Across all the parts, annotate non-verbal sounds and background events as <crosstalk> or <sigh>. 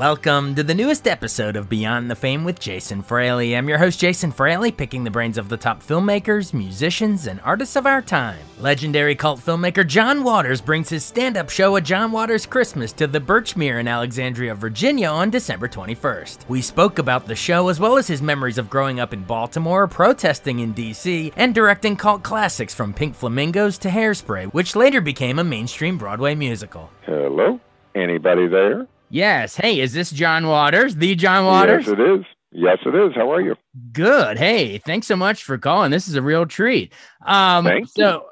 Welcome to the newest episode of Beyond the Fame with Jason Fraley. I'm your host, Jason Fraley, picking the brains of the top filmmakers, musicians, and artists of our time. Legendary cult filmmaker John Waters brings his stand up show, A John Waters Christmas, to the Birchmere in Alexandria, Virginia on December 21st. We spoke about the show as well as his memories of growing up in Baltimore, protesting in DC, and directing cult classics from Pink Flamingos to Hairspray, which later became a mainstream Broadway musical. Hello? Anybody there? Yes. Hey, is this John Waters? The John Waters? Yes, it is. Yes, it is. How are you? Good. Hey, thanks so much for calling. This is a real treat. Um, Thank so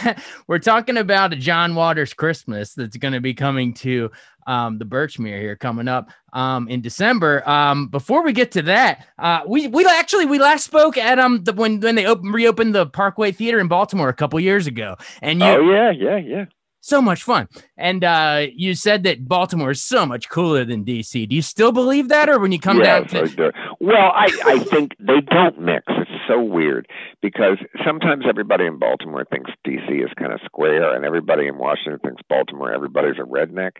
<laughs> we're talking about a John Waters Christmas that's going to be coming to um, the Birchmere here coming up um, in December. Um, before we get to that, uh, we we actually we last spoke at um the, when when they open, reopened the Parkway Theater in Baltimore a couple years ago, and you Oh yeah, yeah, yeah. So much fun. And uh, you said that Baltimore is so much cooler than DC. Do you still believe that, or when you come yes, down to. Well, I, I think they don't mix. It's so weird because sometimes everybody in Baltimore thinks DC is kind of square, and everybody in Washington thinks Baltimore everybody's a redneck,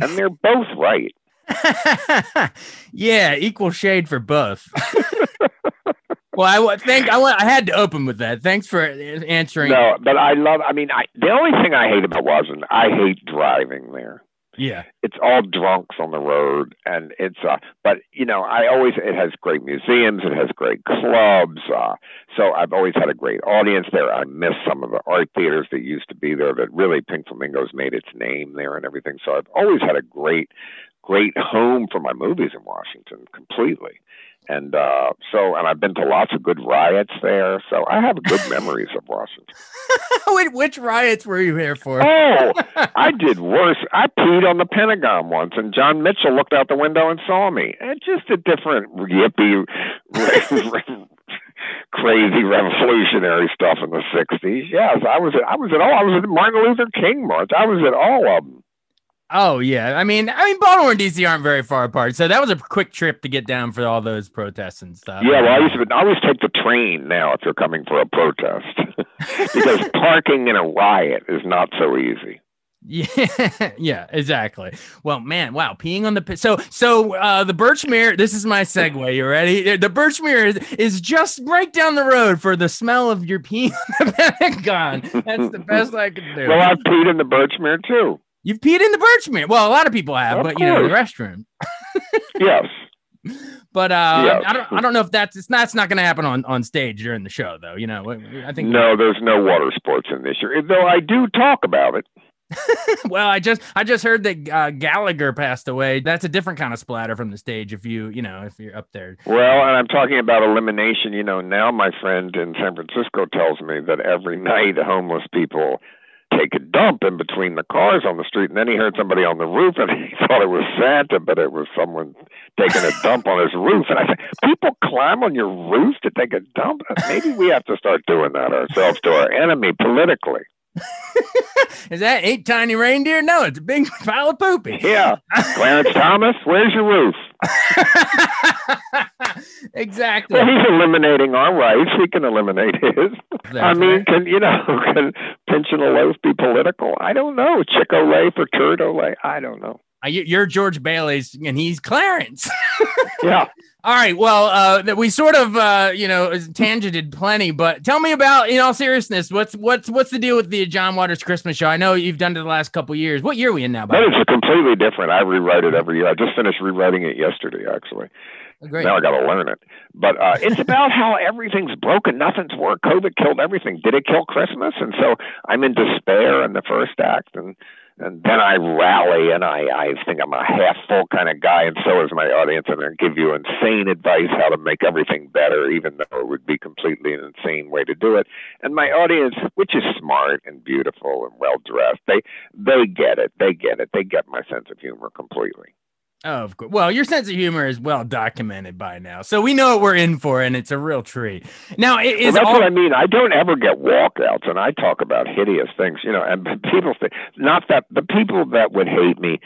and they're both right. <laughs> yeah, equal shade for both. <laughs> well, I think I, I had to open with that. Thanks for answering. No, but I love. I mean, I the only thing I hate about Washington, I hate driving there. Yeah. it's all drunks on the road and it's uh but you know i always it has great museums it has great clubs uh so i've always had a great audience there i miss some of the art theaters that used to be there that really pink flamingos made its name there and everything so i've always had a great great home for my movies in washington completely and uh so and i've been to lots of good riots there so i have good <laughs> memories of washington <laughs> Wait, which riots were you here for? Oh, I <laughs> did worse. I peed on the Pentagon once, and John Mitchell looked out the window and saw me. And just a different yippee, crazy revolutionary stuff in the '60s. Yes, I was. At, I was at all. I was at Martin Luther King march. I was at all of them. Oh yeah, I mean, I mean, Baltimore and DC aren't very far apart, so that was a quick trip to get down for all those protests and stuff. Yeah, well, I used to. I always take the train now if you're coming for a protest, <laughs> because <laughs> parking in a riot is not so easy. Yeah, <laughs> yeah, exactly. Well, man, wow, peeing on the so so uh the Birchmere. This is my segue. You ready? The Birchmere is, is just right down the road for the smell of your on the Pentagon. That's the best I can do. Well, I've peed in the Birchmere too. You've peed in the Birchmere. Well, a lot of people have, Of but you know, the restroom. <laughs> Yes. <laughs> But uh, Yeah. I don't, I don't know if that's it's not, it's not going to happen on on stage during the show, though. You know, I think No, there's no water sports in this year. Though I do talk about it. <laughs> well, I just I just heard that uh, Gallagher passed away. That's a different kind of splatter from the stage. If you you know if you're up there, Well, and I'm talking about elimination. You know, now my friend in San Francisco tells me that every night homeless people take a dump in between the cars on the street, and then he heard somebody on the roof, and he <laughs> thought it was Santa, but it was someone taking a dump on his roof. And I said, people climb on your roof to take a dump. Maybe we have to start doing that ourselves to our enemy politically. <laughs> is that eight tiny reindeer? No, it's a big <laughs> pile of poopy. Yeah, Clarence Thomas, where's your roof? <laughs> exactly. Well, he's eliminating our rights. He can eliminate his. I mean, right. can you know, can a loaf be political? I don't know. Chick Olay for turd Olay? I don't know. You- You're George Bailey's, and he's Clarence. <laughs> Yeah. All right. Well, uh, that we sort of, uh, you know, tangented plenty, but tell me about, in all seriousness, what's what's what's the deal with the John Waters Christmas show? I know you've done it the last couple years. What year are we in now? by But the way? it's completely different. I rewrite it every year. I just finished rewriting it yesterday, actually. Great. Now I got to learn it. But uh, it's about how everything's broken, nothing's worked. COVID killed everything. Did it kill Christmas? And so I'm in despair in the first act, and and then I rally, and I I think I'm a half full kind of guy, and so is my audience, and I give you insane advice how to make everything better, even though it would be completely an insane way to do it. And my audience, which is smart and beautiful and well dressed, they they get it. They get it. They get my sense of humor completely. Oh, of course. Well, your sense of humor is well documented by now, so we know what we're in for, and it's a real treat. Now, it is well, that's all- what I mean. I don't ever get walkouts, and I talk about hideous things, you know. And <laughs> people think not that the people that would hate me,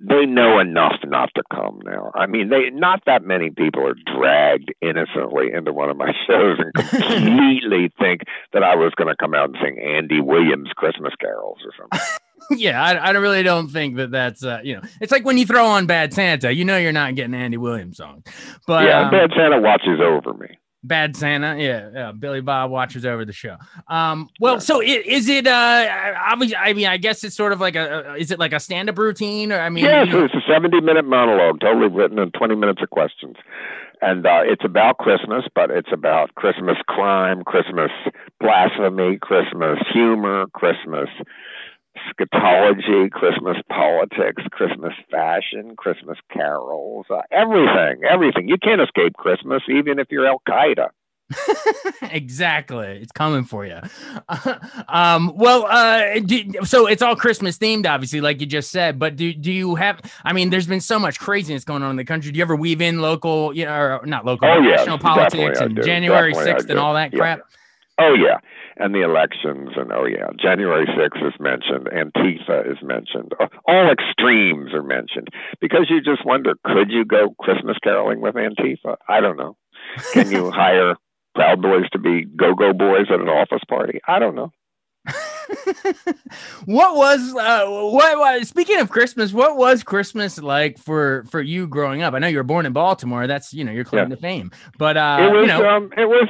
they know enough not to come now. I mean, they not that many people are dragged innocently into one of my <laughs> shows and completely think that I was going to come out and sing Andy Williams Christmas carols or something. <laughs> yeah, I, I really don't think that that's uh, you know, it's like when you throw on Bad Santa, you know, you're not getting Andy Williams songs, but yeah, um, Bad Santa watches over me. Bad Santa, yeah, yeah, Billy Bob watches over the show. Um, well, so it, is it? Uh, obviously, I mean, I guess it's sort of like a, a- is it like a stand-up routine, or I mean, Yes, you know- it's a 70 minute monologue, totally written in 20 minutes of questions. And uh, it's about Christmas, but it's about Christmas crime, Christmas blasphemy, Christmas humor, Christmas scatology, Christmas politics, Christmas fashion, Christmas carols, uh, everything, everything. You can't escape Christmas, even if you're Al Qaeda. <laughs> exactly, it's coming for you. <laughs> um, well, uh, do, so it's all Christmas themed, obviously, like you just said. But do do you have? I mean, there's been so much craziness going on in the country. Do you ever weave in local, you know, or not local, Oh, national politics and. January sixth and all that Yeah. Oh yeah, and the elections, and oh yeah, January 6th is mentioned, Antifa is mentioned, Uh, all extremes are mentioned because you just wonder, could you go Christmas caroling with Antifa? I don't know. Can you <laughs> hire Proud Boys to be go-go boys at an office party? I don't know. <laughs> what was uh what was speaking of christmas what was christmas like for for you growing up i know you were born in baltimore that's you know your claim Yeah. to fame but uh it was you know um, it was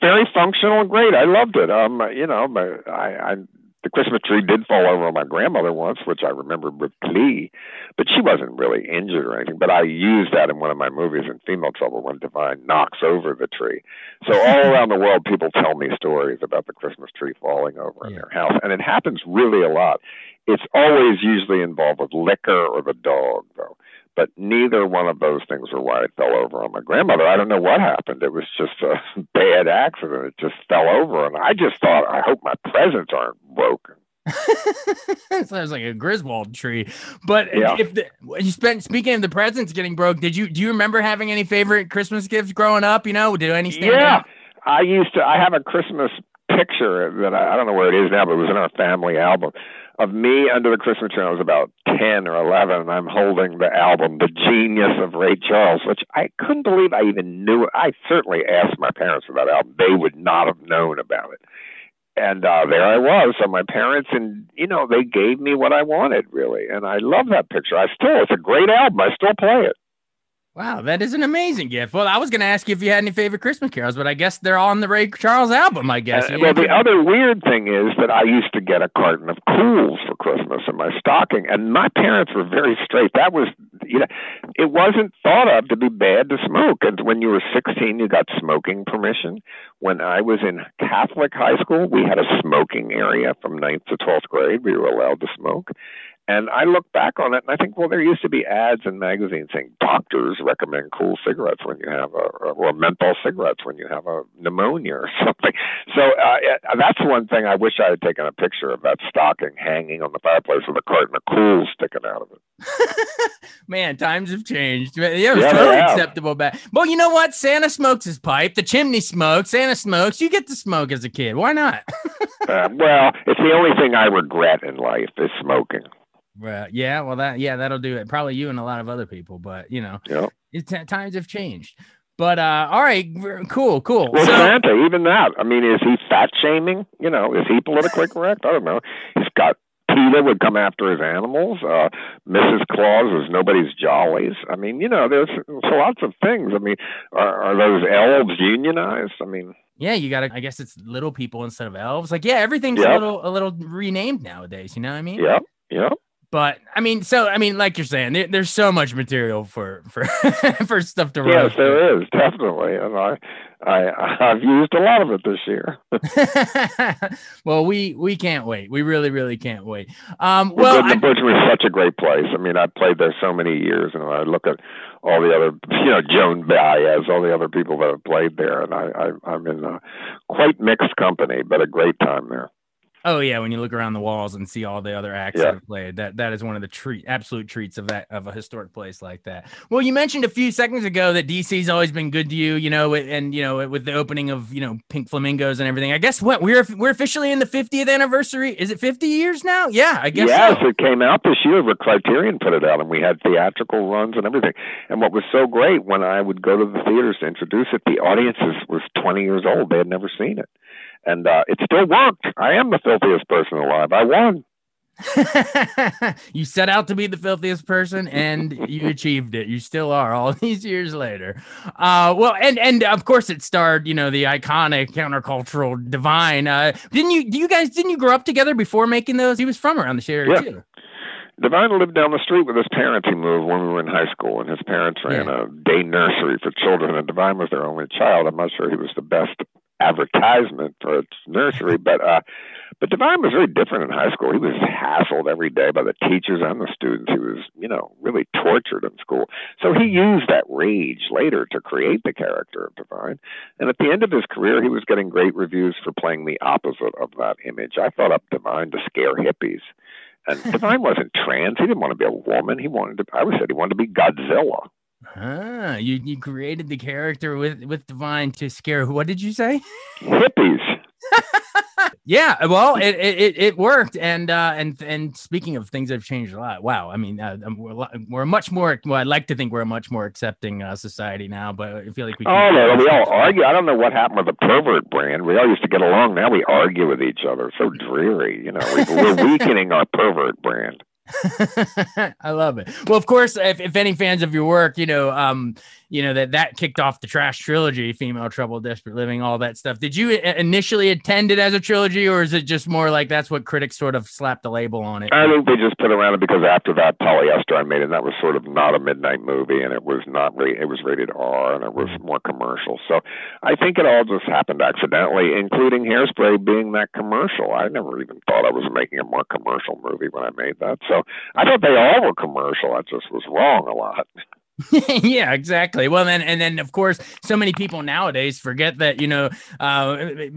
very functional and great. I loved it. Um, you know, my, I, I the Christmas tree did fall over on my grandmother once, which I remember with glee, but she wasn't really injured or anything. But I used that in one of my movies in Female Trouble when Divine knocks over the tree. So all around the world, people tell me stories about the Christmas tree falling over in their house, and it happens really a lot. It's always usually involved with liquor or the dog, though. But neither one of those things were why it fell over on my grandmother. I don't know what happened. It was just a <laughs> bad accident. It just fell over, and I just thought, I hope my presents aren't broken. <laughs> sounds like a Griswold tree. But Yeah. if the, you spent speaking of the presents getting broke, did you do you remember having any favorite Christmas gifts growing up? You know, did any stand yeah, out? I used to. I have a Christmas picture that I, I don't know where it is now, but it was in our family album of me under the Christmas tree. I was about ten or eleven, and I'm holding the album, "The Genius of Ray Charles," which I couldn't believe I even knew. I certainly asked my parents for that album; they would not have known about it. And uh, there I was. So my parents, and you know, they gave me what I wanted, really. And I love that picture. I still, it's a great album. I still play it. Wow, that is an amazing gift. Well, I was going to ask you if you had any favorite Christmas carols, but I guess they're all on the Ray Charles album. I guess. Uh, well, the other weird thing is that I used to get a carton of Kools for Christmas in my stocking, and my parents were very straight. That was, you know, it wasn't thought of to be bad to smoke. And when you were 16, you got smoking permission. When I was in Catholic high school, we had a smoking area from ninth to 12th grade. We were allowed to smoke. And I look back on it and I think, well, there used to be ads in magazines saying doctors recommend Kool cigarettes when you have a, or menthol cigarettes when you have a pneumonia or <laughs> something. So uh, that's one thing I wish I had taken a picture of that stocking hanging on the fireplace with a carton of Kool sticking out of it. <laughs> Man, times have changed. Yeah, it was Yeah, totally acceptable back. Well, you know what? Santa smokes his pipe. The chimney smokes. Santa smokes. You get to smoke as a kid. Why not? <laughs> Uh, well, it's the only thing I regret in life is smoking. Well, yeah. Well, that yeah, that'll do it. Probably you and a lot of other people, but you know, You know? t- times have changed. But uh, all right, cool, cool. Well, So- Santa, even that. I mean, is he fat shaming? You know, is he politically correct? I don't know. He's got PETA would come after his animals. Uh, Mrs. Claus is nobody's jollies. I mean, you know, there's, there's lots of things. I mean, are, are those elves unionized? I mean, yeah, you gotta. I guess it's little people instead of elves. Like, yeah, everything's Yep. a little a little renamed nowadays. You know what I mean? Yeah, yep. But I mean, so I mean, like you're saying, there, there's so much material for for <laughs> for stuff to write. Yes, there is definitely, and I, I I've used a lot of it this year. <laughs> <laughs> well, we we can't wait. We really, really can't wait. Um, well, well, the Bush was such a great place. I mean, I played there so many years, and I look at all the other, you know, Joan Baez, all the other people that have played there, and I, I I'm in a quite mixed company, but a great time there. Oh yeah, when you look around the walls and see all the other acts Yeah. that have played, that that is one of the treat absolute treats of that of a historic place like that. Well, you mentioned a few seconds ago that DC's always been good to you, you know, and you know with the opening of you know Pink Flamingos and everything. I guess what we're we're officially in the 50th anniversary. Is it 50 years now? Yeah, I guess. yes, so. it came out this year, but Criterion put it out, and we had theatrical runs and everything. And what was so great when I would go to the theaters to introduce it, the audiences was 20 years old; they had never seen it, and uh, it still worked. I am the filthiest person alive. I won. <laughs> you set out to be the filthiest person and you achieved it. You still are all <laughs> these years later. Uh, well, and and of course it starred, you know, the iconic countercultural divine. Uh, didn't you? Do you guys didn't you grow up together before making those? He was from around the area Yeah. too. Divine lived down the street with his parents. He moved when we were in high school, and his parents ran Yeah. a day nursery for children. And Divine was their only child. I'm not sure he was the best advertisement for its nursery, but uh, but Divine was very different in high school. He was hassled every day by the teachers and the students. He was, you know, really tortured in school. So he used that rage later to create the character of Divine. And at the end of his career, he was getting great reviews for playing the opposite of that image. I thought up Divine to scare hippies. And <laughs> Divine wasn't trans. He didn't want to be a woman. He wanted to. I always said he wanted to be Godzilla. Ah, you you created the character with with divine to scare. What did you say? Hippies. <laughs> Yeah, well, it it, it- worked, and uh, and and speaking of things that have changed a lot, wow. I mean, uh, um, we're we're much more. Well, I'd like to think we're a much more accepting uh, society now, but I feel like we. Oh no, we all argue. I don't know what happened with the pervert brand. We all used to get along. Now we argue with each other. So dreary. You know, we, we're <laughs> weakening our pervert brand. <laughs> I love it. Well, of course, if, if any fans of your work, you know, um, you know that that kicked off the trash trilogy, female trouble, desperate living, all that stuff. Did you initially attend it as a trilogy, or is it just more like that's what critics sort of slapped a label on it? I think they just put around it because after that polyester I made, and that was sort of not a midnight movie, and it was not ra- it was rated R, and it was more commercial. So I think it all just happened accidentally, including Hairspray being that commercial. I never even thought I was making a more commercial movie when I made that. So I thought they all were commercial. I just was wrong a lot. <laughs> <laughs> yeah, exactly. Well, then, and then, of course, so many people nowadays forget that you know uh,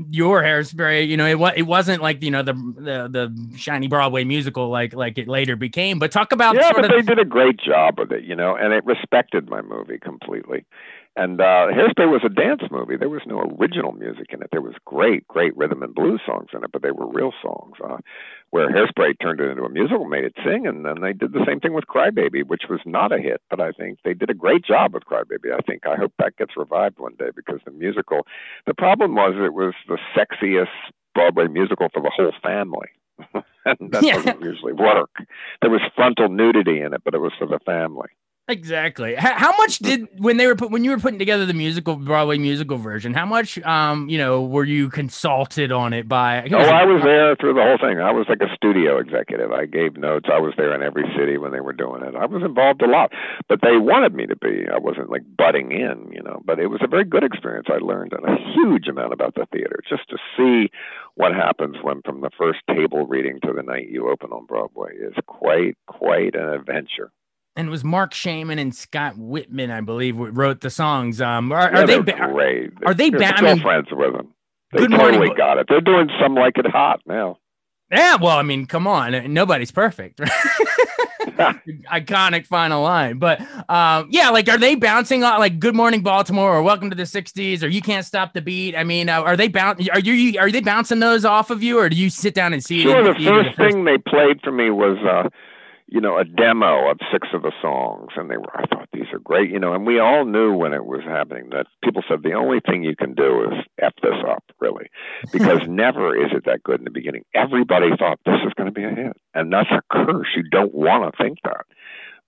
your hairspray. You know, it was it wasn't like you know the the the shiny Broadway musical like like it later became. But talk about yeah, sort but of they did a great job with it, you know, and it respected my movie completely. And uh, Hairspray was a dance movie. There was no original music in it. There was great, great rhythm and blues songs in it, but they were real songs. Uh, where Hairspray turned it into a musical, made it sing, and then they did the same thing with Crybaby, which was not a hit, but I think they did a great job with Crybaby. I think I hope that gets revived one day because the musical. The problem was it was the sexiest Broadway musical for the whole family. <laughs> and that Yeah. doesn't usually work. There was frontal nudity in it, but it was for the family. Exactly. How, how much did when they were put when you were putting together the musical Broadway musical version? How much um you know were you consulted on it by? Oh, I was there through the whole thing. I was like a studio executive. I gave notes. I was there in every city when they were doing it. I was involved a lot, but they wanted me to be. I wasn't like butting in, you know. But it was a very good experience. I learned a huge amount about the theater just to see what happens when from the first table reading to the night you open on Broadway is quite quite an adventure. And it was Marc Shaiman and Scott Wittman, I believe, wrote the songs. Um, are, Yeah, are they? ba- great? are they They're ba- I mean- friends with them? They Good Morning totally Bo- got it. They're doing some like it hot now. Yeah, well, I mean, come on, nobody's perfect. <laughs> Iconic final line, but um, yeah, like, are they bouncing on like "Good Morning Baltimore" or "Welcome to the '60s" or "You Can't Stop the Beat"? I mean, uh, are they bouncing? Are you are they bouncing those off of you, or do you sit down and see? it Sure. The theater first thing they played for me was, uh, you know, a demo of six of the songs, and they were. I thought these are great, you know. And we all knew when it was happening that people said the only thing you can do is f this up, really, because <laughs> never is it that good in the beginning. Everybody thought this is going to be a hit, and that's a curse. You don't want to think that.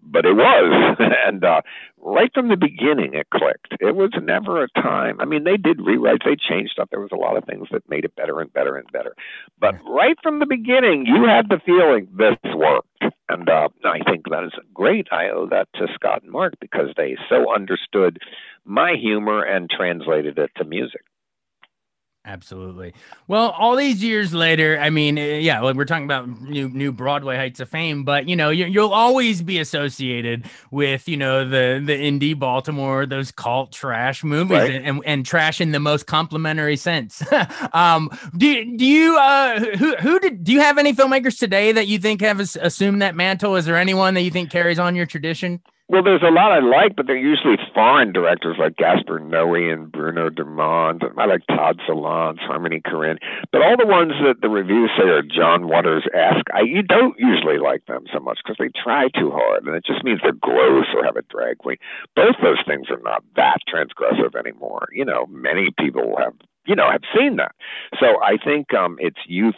But it was, <laughs> and uh, right from the beginning, it clicked. It was never a time. I mean, they did rewrites, they changed stuff. There was a lot of things that made it better and better and better. But right from the beginning, you had the feeling this worked, and uh, I think that is great. I owe that to Scott and Marc because they so understood my humor and translated it to music. Absolutely. Well, all these years later, I mean, eh, yeah, we're talking about new new Broadway heights of fame, but you know, you, will always be associated with you know the the indie Baltimore, those cult trash movies, right. and, and, and trash in the most complimentary sense. <laughs> um, do do you uh who who did do you have any filmmakers today that you think have assumed that mantle? Is there anyone that you think carries on your tradition? Well, there's a lot I like, but they're usually foreign directors like Gaspar Noé and Bruno Dumont. I like Todd Solondz, Harmony Korine. But all the ones that the reviews say are John Waters-esque, I you don't usually like them so much because they try too hard, and it just means they're gross or have a drag queen. Both those things are not that transgressive anymore. You know, many people have you know have seen that. So I think um, it's youth's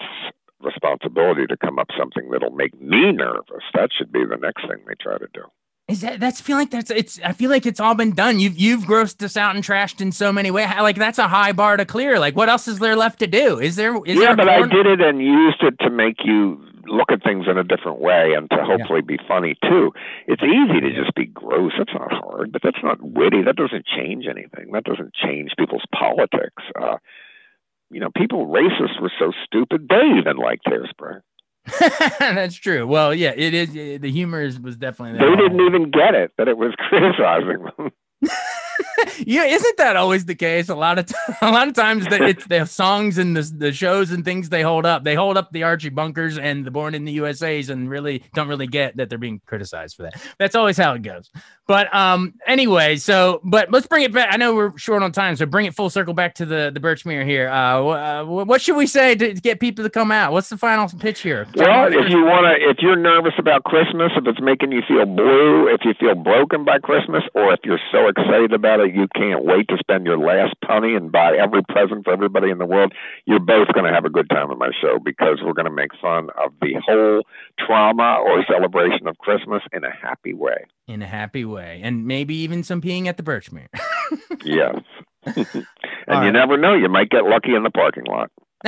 responsibility to come up something that'll make me nervous. That should be the next thing they try to do. Is that that's feel like that's it's I feel like it's all been done. You've you've grossed us out and trashed in so many ways. Like that's a high bar to clear. Like what else is there left to do? Is there is Yeah, there but I did it and used it to make you look at things in a different way and to hopefully yeah. be funny too. It's easy to just be gross. That's not hard, but that's not witty. That doesn't change anything. That doesn't change people's politics. Uh, you know, people racists were so stupid they even liked hairspray. <laughs> That's true. Well, yeah, it is. The humor is, was definitely. There. They didn't even get it that it was criticizing them. Yeah, isn't that always the case? A lot of t- a lot of times that it's the songs and the the shows and things they hold up. They hold up the Archie Bunkers and the Born in the USA's and really don't really get that they're being criticized for that. That's always how it goes. But um, anyway, so but let's bring it back. I know we're short on time, so bring it full circle back to the the Birchmere here. Uh, uh what should we say to get people to come out? What's the final pitch here? Well, if you want to, if you're nervous about Christmas, if it's making you feel blue, if you feel broken by Christmas, or if you're so excited about it you can't wait to spend your last penny and buy every present for everybody in the world, you're both going to have a good time in my show because we're going to make fun of the whole trauma or celebration of Christmas in a happy way in a happy way, and maybe even some peeing at the Birchmere. <laughs> yes. <laughs> and All you right. never know, you might get lucky in the parking lot. <laughs>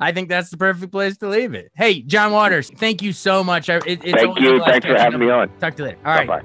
I think that's the perfect place to leave it. Hey, John Waters, thank you so much. It, thank you. Thanks for having me on. Talk to you later. bye All right.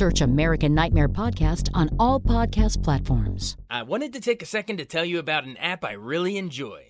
Search American Nightmare Podcast on all podcast platforms. I wanted to take a second to tell you about an app I really enjoy.